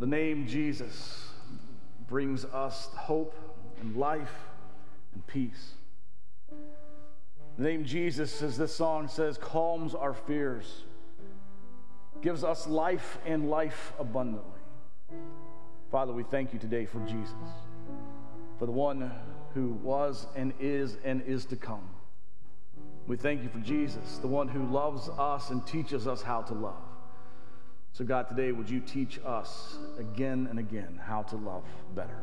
The name Jesus brings us hope and life and peace. The name Jesus, as this song says, calms our fears, gives us life and life abundantly. Father, we thank you today for Jesus, for the one who was and is and is to come. We thank you for Jesus, the one who loves us and teaches us how to love. So, God, today, would you teach us again and again how to love better?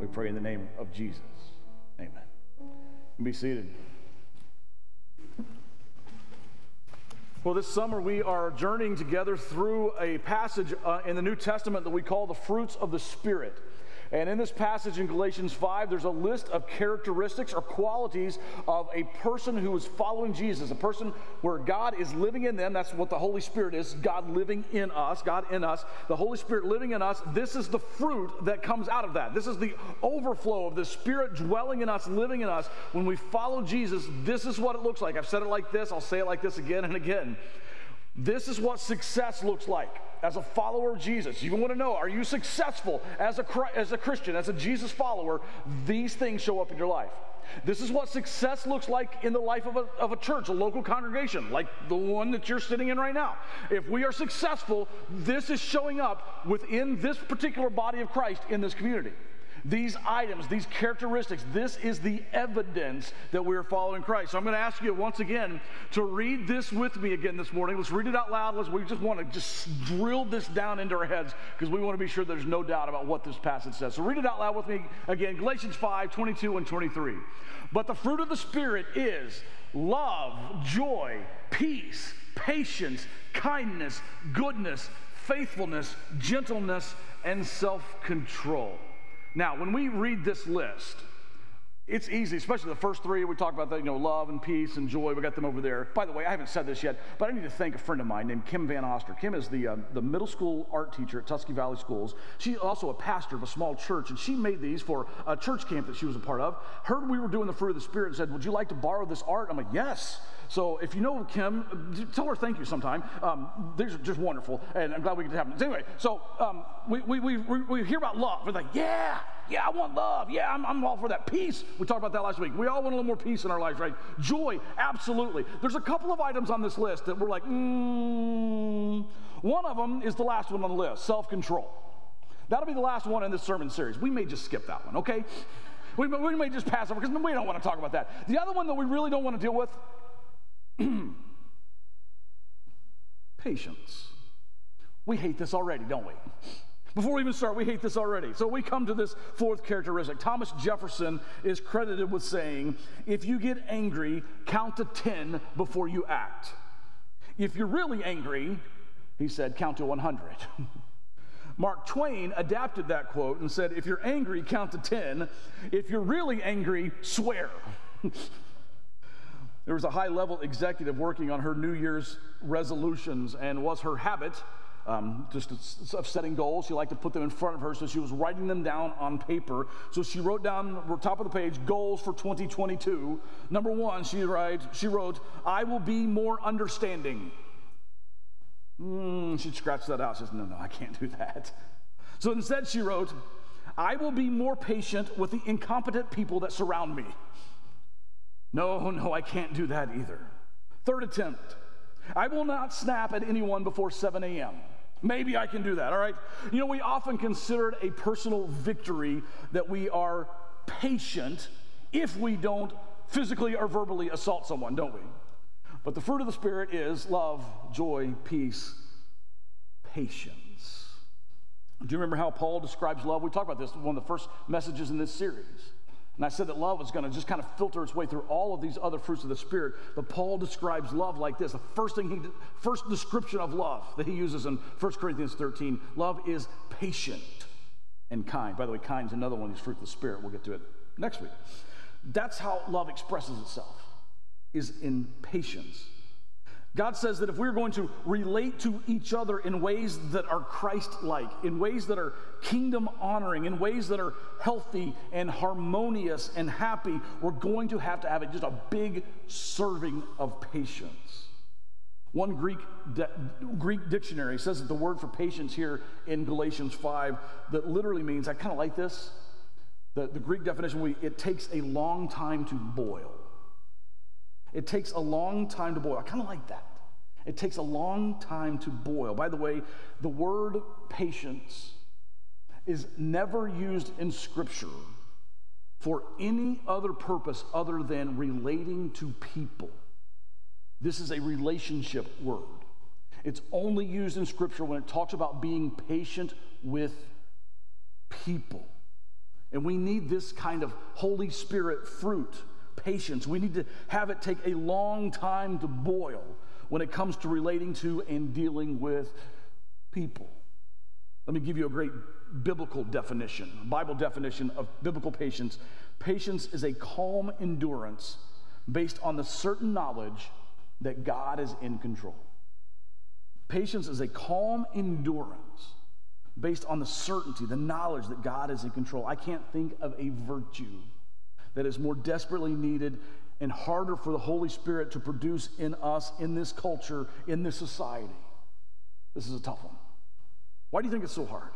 We pray in the name of Jesus. Amen. Be seated. Well, this summer we are journeying together through a passage uh, in the New Testament that we call the fruits of the Spirit. And in this passage in Galatians 5, there's a list of characteristics or qualities of a person who is following Jesus, a person where God is living in them. That's what the Holy Spirit is God living in us, God in us, the Holy Spirit living in us. This is the fruit that comes out of that. This is the overflow of the Spirit dwelling in us, living in us. When we follow Jesus, this is what it looks like. I've said it like this, I'll say it like this again and again. This is what success looks like as a follower of Jesus. You want to know, are you successful as a, as a Christian, as a Jesus follower? These things show up in your life. This is what success looks like in the life of a, of a church, a local congregation, like the one that you're sitting in right now. If we are successful, this is showing up within this particular body of Christ in this community these items, these characteristics, this is the evidence that we're following Christ. So I'm going to ask you once again to read this with me again this morning. Let's read it out loud. Let's, we just want to just drill this down into our heads because we want to be sure there's no doubt about what this passage says. So read it out loud with me again Galatians 5 22 and 23. But the fruit of the Spirit is love, joy, peace, patience, kindness, goodness, faithfulness, gentleness, and self control. Now, when we read this list, it's easy, especially the first three. We talk about that, you know, love and peace and joy. We got them over there. By the way, I haven't said this yet, but I need to thank a friend of mine named Kim Van Oster. Kim is the, uh, the middle school art teacher at Tuscarawas Valley Schools. She's also a pastor of a small church, and she made these for a church camp that she was a part of. Heard we were doing the fruit of the Spirit and said, Would you like to borrow this art? I'm like, Yes. So if you know Kim, tell her thank you sometime. Um, these are just wonderful, and I'm glad we get to have them. Anyway, so um, we, we, we, we hear about love. We're like, yeah, yeah, I want love. Yeah, I'm, I'm all for that. Peace. We talked about that last week. We all want a little more peace in our lives, right? Joy, absolutely. There's a couple of items on this list that we're like, mm. One of them is the last one on the list self control. That'll be the last one in this sermon series. We may just skip that one, okay? We, we may just pass over because we don't want to talk about that. The other one that we really don't want to deal with Patience. We hate this already, don't we? Before we even start, we hate this already. So we come to this fourth characteristic. Thomas Jefferson is credited with saying, if you get angry, count to 10 before you act. If you're really angry, he said, count to 100. Mark Twain adapted that quote and said, if you're angry, count to 10. If you're really angry, swear. There was a high level executive working on her New Year's resolutions, and was her habit um, just of setting goals. She liked to put them in front of her, so she was writing them down on paper. So she wrote down top of the page goals for 2022. Number one, she write, she wrote, "I will be more understanding." Mm, she scratched that out. She says, "No, no, I can't do that." So instead, she wrote, "I will be more patient with the incompetent people that surround me." No, no, I can't do that either. Third attempt. I will not snap at anyone before 7 a.m. Maybe I can do that, all right? You know, we often consider it a personal victory that we are patient if we don't physically or verbally assault someone, don't we? But the fruit of the Spirit is love, joy, peace, patience. Do you remember how Paul describes love? We talked about this one of the first messages in this series. And I said that love was going to just kind of filter its way through all of these other fruits of the Spirit. But Paul describes love like this. The first thing he, first description of love that he uses in 1 Corinthians 13, love is patient. and kind. By the way, kind is another one of these fruits of the Spirit. We'll get to it next week. That's how love expresses itself, is in patience. God says that if we're going to relate to each other in ways that are Christ like, in ways that are kingdom honoring, in ways that are healthy and harmonious and happy, we're going to have to have just a big serving of patience. One Greek, de- Greek dictionary says that the word for patience here in Galatians 5 that literally means, I kind of like this. The, the Greek definition, we, it takes a long time to boil. It takes a long time to boil. I kind of like that. It takes a long time to boil. By the way, the word patience is never used in Scripture for any other purpose other than relating to people. This is a relationship word. It's only used in Scripture when it talks about being patient with people. And we need this kind of Holy Spirit fruit, patience. We need to have it take a long time to boil when it comes to relating to and dealing with people. Let me give you a great biblical definition, Bible definition of biblical patience. Patience is a calm endurance based on the certain knowledge that God is in control. Patience is a calm endurance based on the certainty, the knowledge that God is in control. I can't think of a virtue that is more desperately needed and harder for the Holy Spirit to produce in us, in this culture, in this society. This is a tough one. Why do you think it's so hard?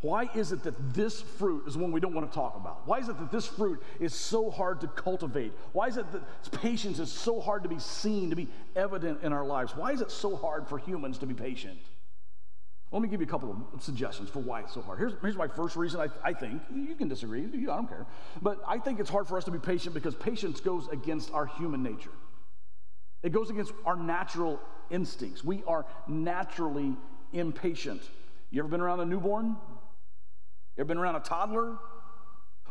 Why is it that this fruit is one we don't want to talk about? Why is it that this fruit is so hard to cultivate? Why is it that patience is so hard to be seen, to be evident in our lives? Why is it so hard for humans to be patient? Let me give you a couple of suggestions for why it's so hard. Here's, here's my first reason I, I think. You can disagree, I don't care. But I think it's hard for us to be patient because patience goes against our human nature. It goes against our natural instincts. We are naturally impatient. You ever been around a newborn? You ever been around a toddler?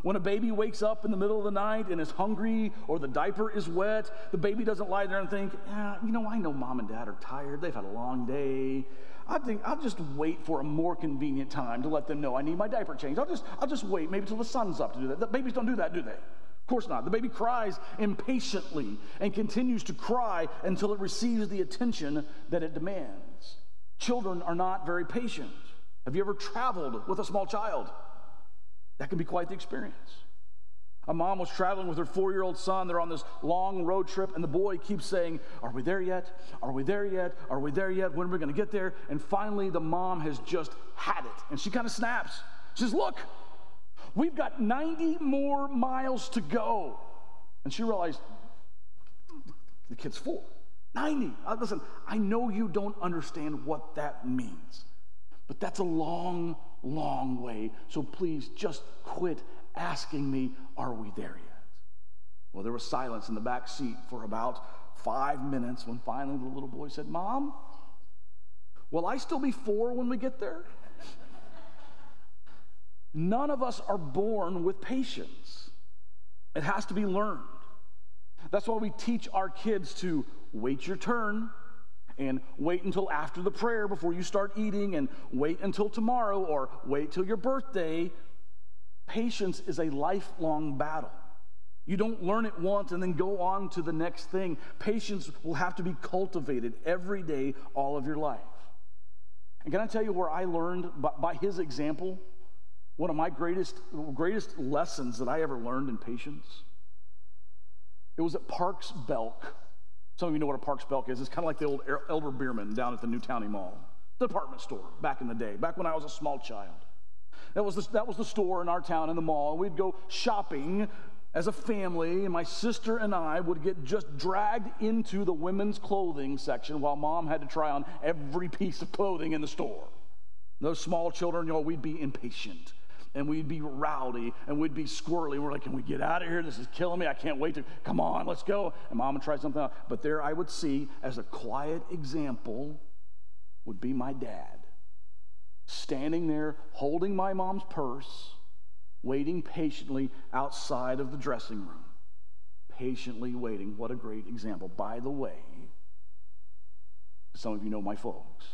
When a baby wakes up in the middle of the night and is hungry or the diaper is wet, the baby doesn't lie there and think, yeah, you know, I know mom and dad are tired. They've had a long day. I think I'll just wait for a more convenient time to let them know I need my diaper changed. I'll just, I'll just wait maybe till the sun's up to do that. The babies don't do that, do they? Of course not. The baby cries impatiently and continues to cry until it receives the attention that it demands. Children are not very patient. Have you ever traveled with a small child? That can be quite the experience. A mom was traveling with her four year old son. They're on this long road trip, and the boy keeps saying, Are we there yet? Are we there yet? Are we there yet? When are we going to get there? And finally, the mom has just had it. And she kind of snaps. She says, Look, we've got 90 more miles to go. And she realized the kid's four. 90. Uh, listen, I know you don't understand what that means, but that's a long, long way. So please just quit asking me, Are we there yet? Well, there was silence in the back seat for about five minutes when finally the little boy said, Mom, will I still be four when we get there? None of us are born with patience, it has to be learned. That's why we teach our kids to wait your turn and wait until after the prayer before you start eating and wait until tomorrow or wait till your birthday Patience is a lifelong battle. You don't learn it once and then go on to the next thing. Patience will have to be cultivated every day, all of your life. And can I tell you where I learned by, by his example? One of my greatest, greatest lessons that I ever learned in patience. It was at Parks Belk. Some of you know what a Parks Belk is. It's kind of like the old Elder Beerman down at the New Towne Mall, department store back in the day, back when I was a small child. That was, the, that was the store in our town in the mall. We'd go shopping as a family, and my sister and I would get just dragged into the women's clothing section while mom had to try on every piece of clothing in the store. Those small children, you know, we'd be impatient and we'd be rowdy and we'd be squirrely. We're like, can we get out of here? This is killing me. I can't wait to come on, let's go. And mom would try something out. But there I would see as a quiet example would be my dad standing there holding my mom's purse, waiting patiently outside of the dressing room. Patiently waiting. What a great example. By the way, some of you know my folks.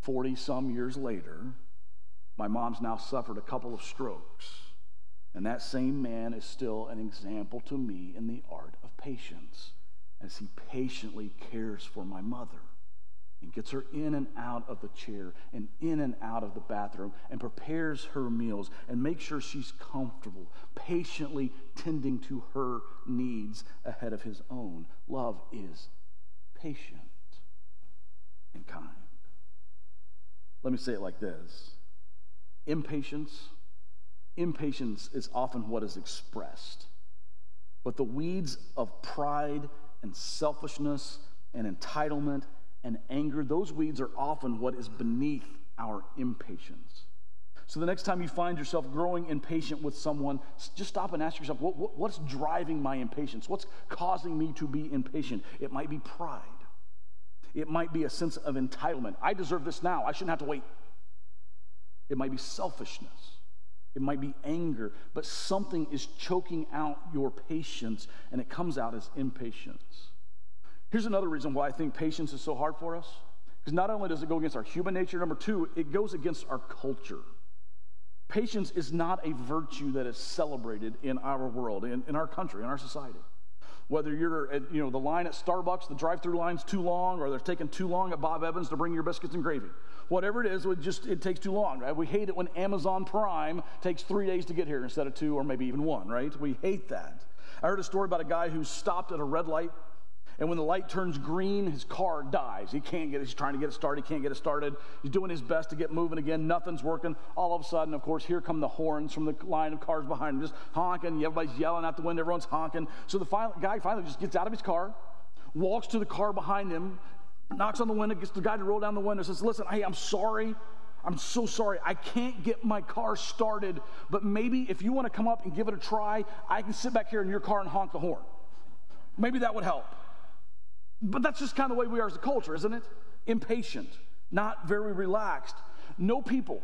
40 some years later, My mom's now suffered a couple of strokes. And that same man is still an example to me in the art of patience as he patiently cares for my mother and gets her in and out of the chair and in and out of the bathroom and prepares her meals and makes sure she's comfortable, patiently tending to her needs ahead of his own. Love is patient and kind. Let me say it like this impatience. Impatience is often what is expressed. But the weeds of pride and selfishness and entitlement and anger, those weeds are often what is beneath our impatience. So the next time you find yourself growing impatient with someone, just stop and ask yourself, what, what, what's driving my impatience? What's causing me to be impatient? It might be pride. It might be a sense of entitlement. I deserve this now. I shouldn't have to wait. It might be selfishness. It might be anger, but something is choking out your patience, and it comes out as impatience. Here's another reason why I think patience is so hard for us. Because not only does it go against our human nature, number two, it goes against our culture. Patience is not a virtue that is celebrated in our world, in, in our country, in our society. Whether you're at you know, the line at Starbucks, the drive through line's too long, or they're taking too long at Bob Evans to bring your biscuits and gravy. Whatever it is, it just it takes too long, right? We hate it when Amazon Prime takes three days to get here instead of two or maybe even one, right? We hate that. I heard a story about a guy who stopped at a red light and when the light turns green, his car dies. He can't get it. He's trying to get it started. He can't get it started. He's doing his best to get moving again. Nothing's working. All of a sudden, of course, here come the horns from the line of cars behind him, just honking. Everybody's yelling out the window. Everyone's honking. So the final, guy finally just gets out of his car, walks to the car behind him, knocks on the window, gets the guy to roll down the window, says, Listen, hey, I'm sorry. I'm so sorry. I can't get my car started, but maybe if you want to come up and give it a try, I can sit back here in your car and honk the horn. Maybe that would help. But that's just kind of the way we are as a culture, isn't it? Impatient, not very relaxed. No people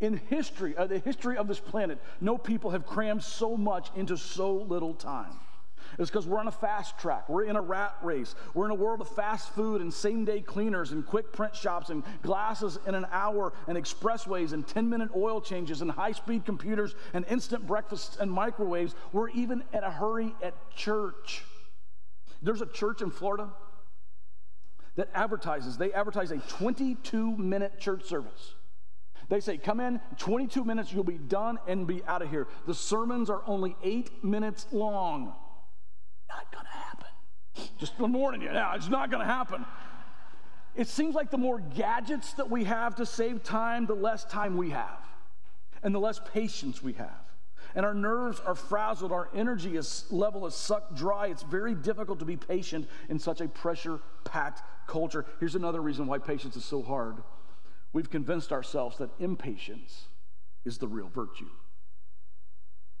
in history, uh, the history of this planet, no people have crammed so much into so little time. It's because we're on a fast track. We're in a rat race. We're in a world of fast food and same day cleaners and quick print shops and glasses in an hour and expressways and 10 minute oil changes and high speed computers and instant breakfasts and microwaves. We're even in a hurry at church. There's a church in Florida that advertises, they advertise a 22 minute church service. They say, come in, 22 minutes, you'll be done and be out of here. The sermons are only eight minutes long. Not gonna happen. Just warning you now, it's not gonna happen. It seems like the more gadgets that we have to save time, the less time we have, and the less patience we have and our nerves are frazzled, our energy is, level is sucked dry. It's very difficult to be patient in such a pressure packed culture. Here's another reason why patience is so hard we've convinced ourselves that impatience is the real virtue.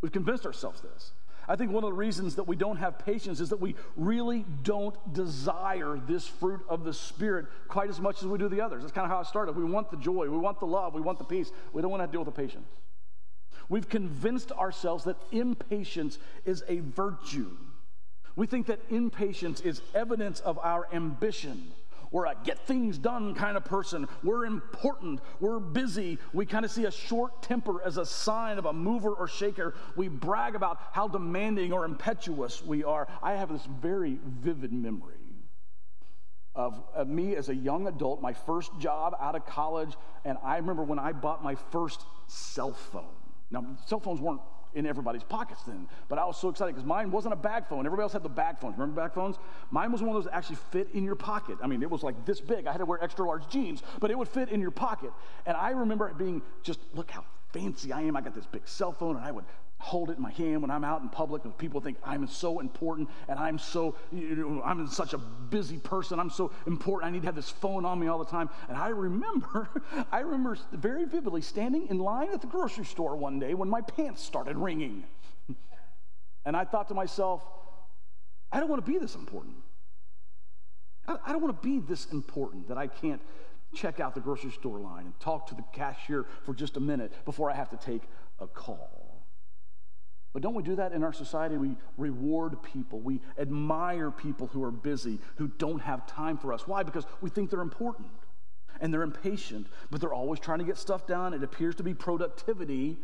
We've convinced ourselves this. I think one of the reasons that we don't have patience is that we really don't desire this fruit of the Spirit quite as much as we do the others. That's kind of how it started. We want the joy, we want the love, we want the peace. We don't want to deal with the patience. We've convinced ourselves that impatience is a virtue. We think that impatience is evidence of our ambition. We're a get things done kind of person. We're important. We're busy. We kind of see a short temper as a sign of a mover or shaker. We brag about how demanding or impetuous we are. I have this very vivid memory of, of, me as a young adult, my first job out of college, and I remember when I bought my first cell phone. Now, cell phones weren't in everybody's pockets then, but I was so excited because mine wasn't a bag phone. Everybody else had the bag phones. Remember bag phones? Mine was one of those that actually fit in your pocket. I mean, it was like this big. I had to wear extra large jeans, but it would fit in your pocket. And I remember it being just, look how fancy I am. I got this big cell phone, and I would hold it in my hand when I'm out in public and people think I'm so important and I'm so, you know, I'm such a busy person. I'm so important. I need to have this phone on me all the time. And I remember, I remember very vividly standing in line at the grocery store one day when my pants started ringing. And I thought to myself, I don't want to be this important. I don't want to be this important that I can't check out the grocery store line and talk to the cashier for just a minute before I have to take a call. But don't we do that in our society? We reward people. We admire people who are busy, who don't have time for us. Why? Because we think they're important. and they're impatient, but they're always trying to get stuff done. It appears to be productivity.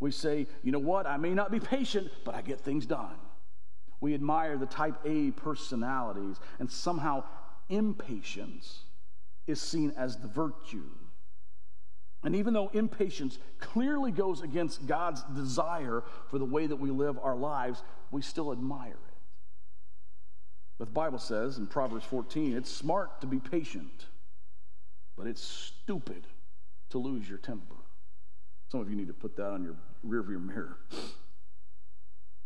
We say, you know what, I may not be patient, but I get things done. We admire the type A personalities, and somehow impatience is seen as the virtue. And even though impatience clearly goes against God's desire for the way that we live our lives, we still admire it. But the Bible says in Proverbs 14, it's smart to be patient, but it's stupid to lose your temper. Some of you need to put that on your rearview mirror.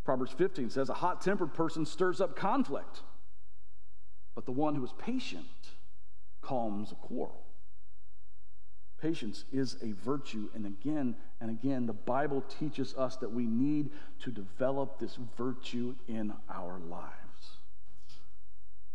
Proverbs 15 says, A hot tempered person stirs up conflict, but the one who is patient calms a quarrel. Patience is a virtue, and again and again, the Bible teaches us that we need to develop this virtue in our lives.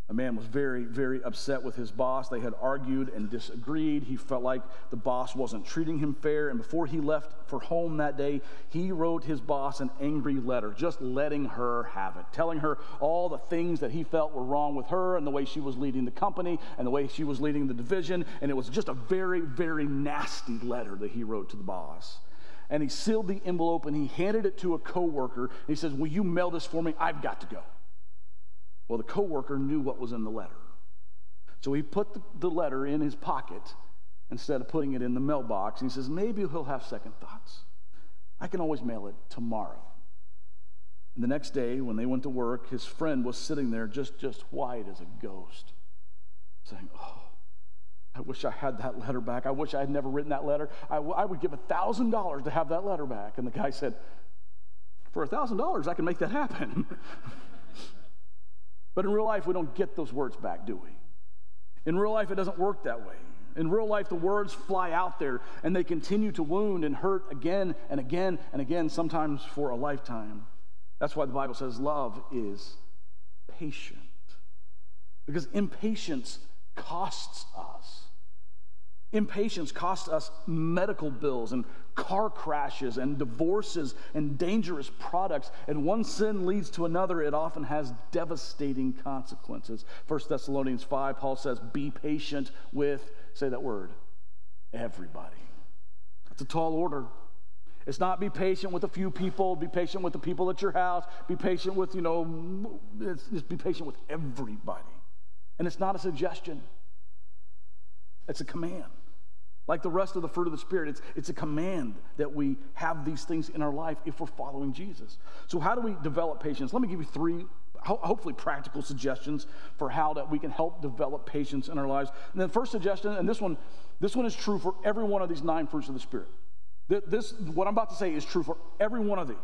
A man was very, very upset with his boss. They had argued and disagreed. He felt like the boss wasn't treating him fair. And before he left for home that day, he wrote his boss an angry letter, just letting her have it, telling her all the things that he felt were wrong with her and the way she was leading the company and the way she was leading the division. And it was just a very, very nasty letter that he wrote to the boss. And he sealed the envelope and he handed it to a coworker. And He says, Will you mail this for me? I've got to go. Well, the coworker knew what was in the letter. So he put the, letter in his pocket instead of putting it in the mailbox. And he says, maybe he'll have second thoughts. I can always mail it tomorrow. And the next day, when they went to work, his friend was sitting there just, just white as a ghost, saying, Oh, I wish I had that letter back. I wish I had never written that letter. I, w- I would give $1,000 to have that letter back. And the guy said, For $1,000, I can make that happen. But in real life, we don't get those words back, do we? In real life, it doesn't work that way. In real life, the words fly out there and they continue to wound and hurt again and again and again, sometimes for a lifetime. That's why the Bible says love is patient. Because impatience costs us. Impatience costs us medical bills and car crashes and divorces and dangerous products. And one sin leads to another. It often has devastating consequences. 1 Thessalonians 5, Paul says, Be patient with, say that word, everybody. That's a tall order. It's not be patient with a few people, be patient with the people at your house, be patient with, you know, it's, be patient with everybody. And it's not a suggestion, it's a command. Like the rest of the fruit of the Spirit, it's, it's a command that we have these things in our life if we're following Jesus. So, how do we develop patience? Let me give you three, hopefully, practical suggestions for how that we can help develop patience in our lives. And then, first suggestion, and this one, this one is true for every one of these nine fruits of the Spirit. This, what I'm about to say is true for every one of these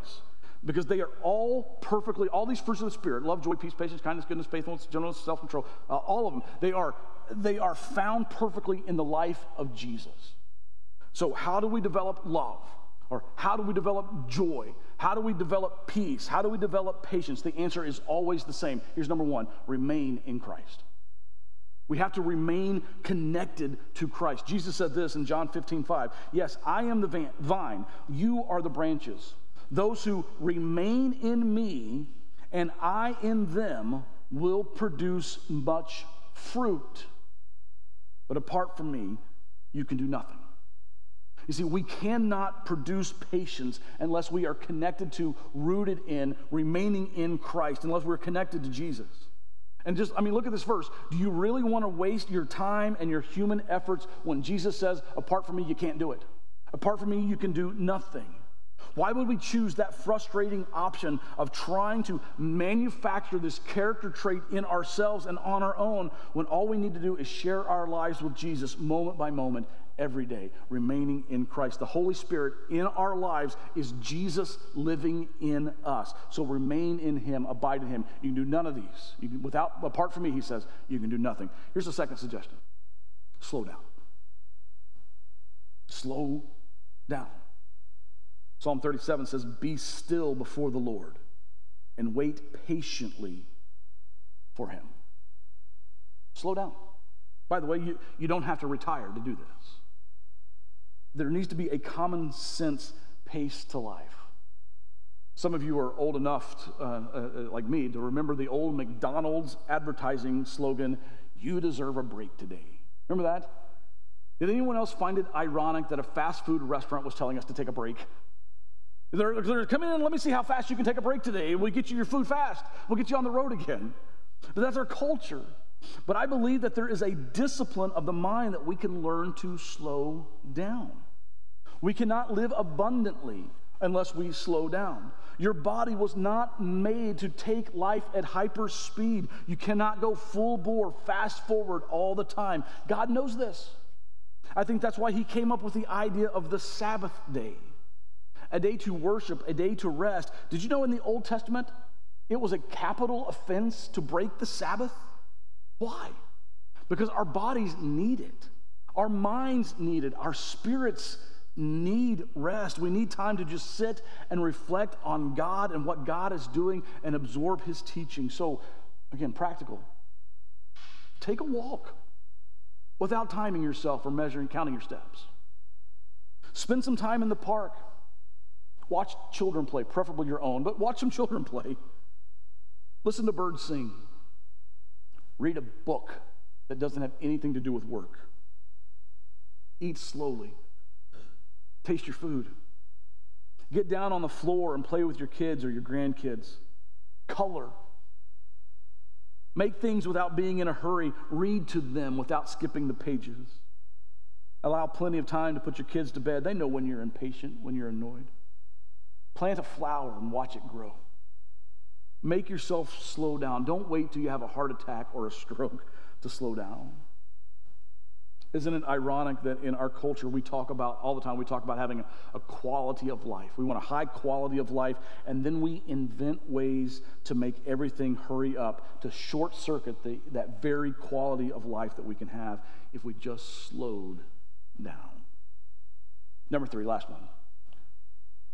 because they are all perfectly, all these fruits of the Spirit love, joy, peace, patience, kindness, goodness, faithfulness, gentleness, self control, uh, all of them, they are they are found perfectly in the life of Jesus. So, how do we develop love? Or how do we develop joy? How do we develop peace? How do we develop patience? The answer is always the same. Here's number one remain in Christ. We have to remain connected to Christ. Jesus said this in John 15, 5. Yes, I am the vine, you are the branches. Those who remain in me and I in them will produce much fruit. But apart from me, you can do nothing. You see, we cannot produce patience unless we are connected to, rooted in, remaining in Christ, unless we're connected to Jesus. And just, I mean, look at this verse. Do you really want to waste your time and your human efforts when Jesus says, apart from me, you can't do it? Apart from me, you can do nothing. Why would we choose that frustrating option of trying to manufacture this character trait in ourselves and on our own when all we need to do is share our lives with Jesus moment by moment every day, remaining in Christ? The Holy Spirit in our lives is Jesus living in us. So remain in Him, abide in Him. You can do none of these. Can, without, apart from me, He says, you can do nothing. Here's the second suggestion slow down. Slow down. Psalm 37 says, Be still before the Lord and wait patiently for him. Slow down. By the way, you, you don't have to retire to do this. There needs to be a common sense pace to life. Some of you are old enough, to, uh, uh, uh, like me, to remember the old McDonald's advertising slogan, You deserve a break today. Remember that? Did anyone else find it ironic that a fast food restaurant was telling us to take a break? They're, they're in, let me see how fast you can take a break today. We'll get you your food fast. We'll get you on the road again. But that's our culture. But I believe that there is a discipline of the mind that we can learn to slow down. We cannot live abundantly unless we slow down. Your body was not made to take life at hyper speed. You cannot go full bore, fast forward all the time. God knows this. I think that's why He came up with the idea of the Sabbath day a day to worship, a day to rest. Did you know in the Old Testament it was a capital offense to break the Sabbath? Why? Because our bodies need it, our minds need it, our spirits need rest. We need time to just sit and reflect on God and what God is doing and absorb His teaching. So, again, practical. Take a walk without timing yourself or measuring, counting your steps. Spend some time in the park. Watch children play, preferably your own, but watch some children play. Listen to birds sing. Read a book that doesn't have anything to do with work. Eat slowly. Taste your food. Get down on the floor and play with your kids or your grandkids. Color. Make things without being in a hurry. Read to them without skipping the pages. Allow plenty of time to put your kids to bed. They know when you're impatient, when you're annoyed. Plant a flower and watch it grow. Make yourself slow down. Don't wait till you have a heart attack or a stroke to slow down. Isn't it ironic that in our culture we talk about all the time, we talk about having a, a, quality of life. We want a high quality of life, and then we invent ways to make everything hurry up, to short circuit the, that very quality of life that we can have if we just slowed down. Number three, last one.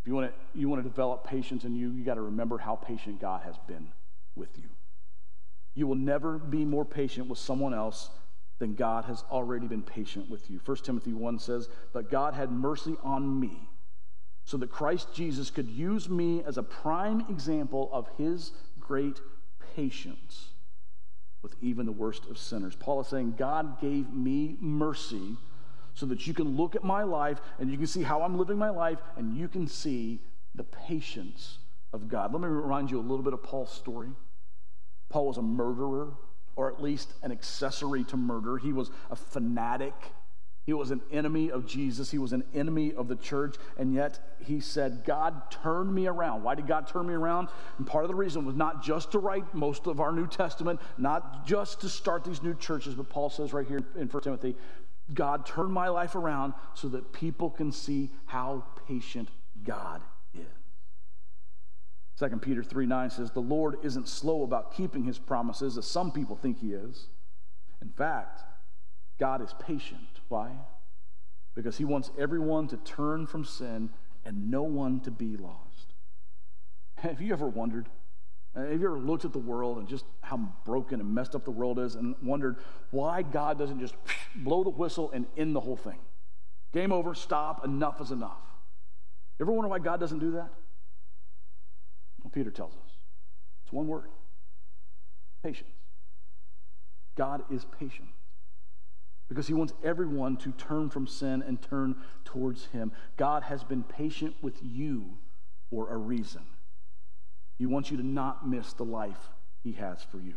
If you want to, you want to develop patience in you, you got to remember how patient God has been with you. You will never be more patient with someone else than God has already been patient with you. 1 Timothy 1 says, But God had mercy on me, so that Christ Jesus could use me as a prime example of his great patience with even the worst of sinners. Paul is saying, God gave me mercy so that you can look at my life and you can see how I'm living my life and you can see the patience of God. Let me remind you a little bit of Paul's story. Paul was a murderer or at least an accessory to murder. He was a fanatic. He was an enemy of Jesus. He was an enemy of the church. And yet he said, God turned me around. Why did God turn me around? And part of the reason was not just to write most of our New Testament, not just to start these new churches, but Paul says right here in 1 Timothy, God turn my life around so that people can see how patient God is. 2 Peter 3 9 says, The Lord isn't slow about keeping his promises, as some people think he is. In fact, God is patient. Why? Because he wants everyone to turn from sin and no one to be lost. Have you ever wondered? Uh, have you ever looked at the world and just how broken and messed up the world is and wondered why God doesn't just blow the whistle and end the whole thing? Game over, stop, enough is enough. You ever wonder why God doesn't do that? Well, Peter tells us it's one word patience. God is patient because he wants everyone to turn from sin and turn towards him. God has been patient with you for a reason. He wants you to not miss the life he has for you.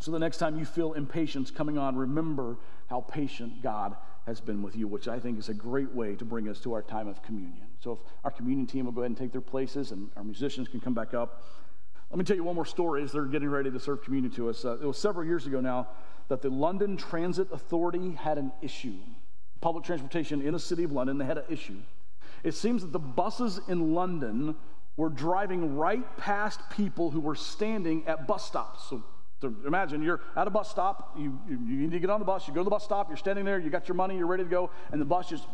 So the next time you feel impatience coming on, remember how patient God has been with you, which I think is a great way to bring us to our time of communion. So if our communion team will go ahead and take their places and our musicians can come back up. Let me tell you one more story as they're getting ready to serve communion to us. Uh, it was several years ago now that the London Transit Authority had an issue. Public transportation in the city of London, they had an issue. It seems that the buses in London were driving right past people who were standing at bus stops. So imagine you're at a bus stop, you, you, you, need to get on the bus, you go to the bus stop, you're standing there, you got your money, you're ready to go, and the bus just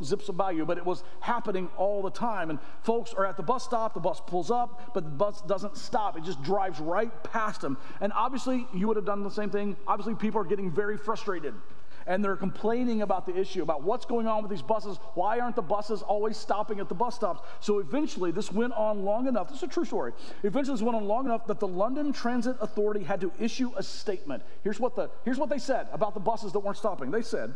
zips by you. But it was happening all the time. And folks are at the bus stop, the bus pulls up, but the bus doesn't stop. It just drives right past them. And obviously, you would have done the same thing. Obviously, people are getting very frustrated and they're complaining about the issue, about what's going on with these buses. Why aren't the buses always stopping at the bus stops? So eventually, this went on long enough. This is a true story. Eventually, this went on long enough that the London Transit Authority had to issue a statement. Here's what, the, here's what they said about the buses that weren't stopping. They said,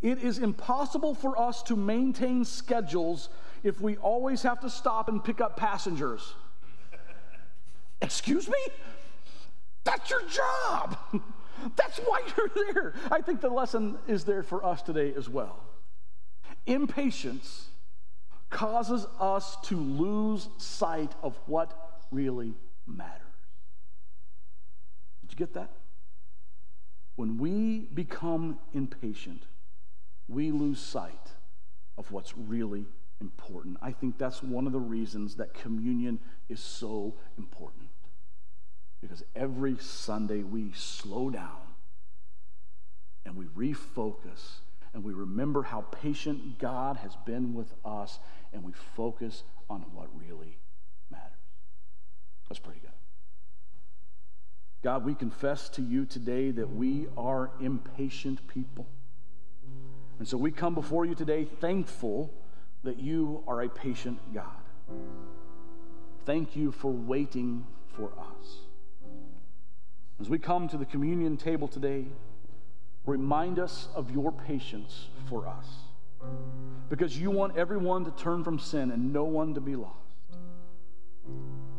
It is impossible for us to maintain schedules if we always have to stop and pick up passengers. Excuse me? That's your job. That's why you're there. I think the lesson is there for us today as well. Impatience causes us to lose sight of what really matters. Did you get that? When we become impatient, we lose sight of what's really important. I think that's one of the reasons that communion is so important. Because every Sunday we slow down and we refocus and we remember how patient God has been with us and we focus on what really matters. That's pretty good. God, we confess to you today that we are impatient people. And so we come before you today thankful that you are a patient God. Thank you for waiting for us. As we come to the communion table today, remind us of your patience for us. Because you want everyone to turn from sin and no one to be lost.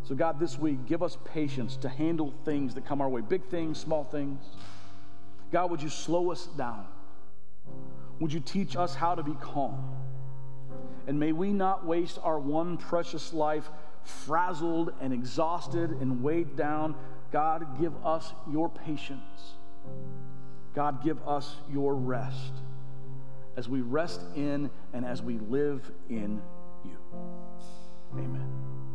So, God, this week, give us patience to handle things that come our way big things, small things. God, would you slow us down? Would you teach us how to be calm? And may we not waste our one precious life frazzled and exhausted and weighed down. God, give us your patience. God, give us your rest as we rest in and as we live in you. Amen.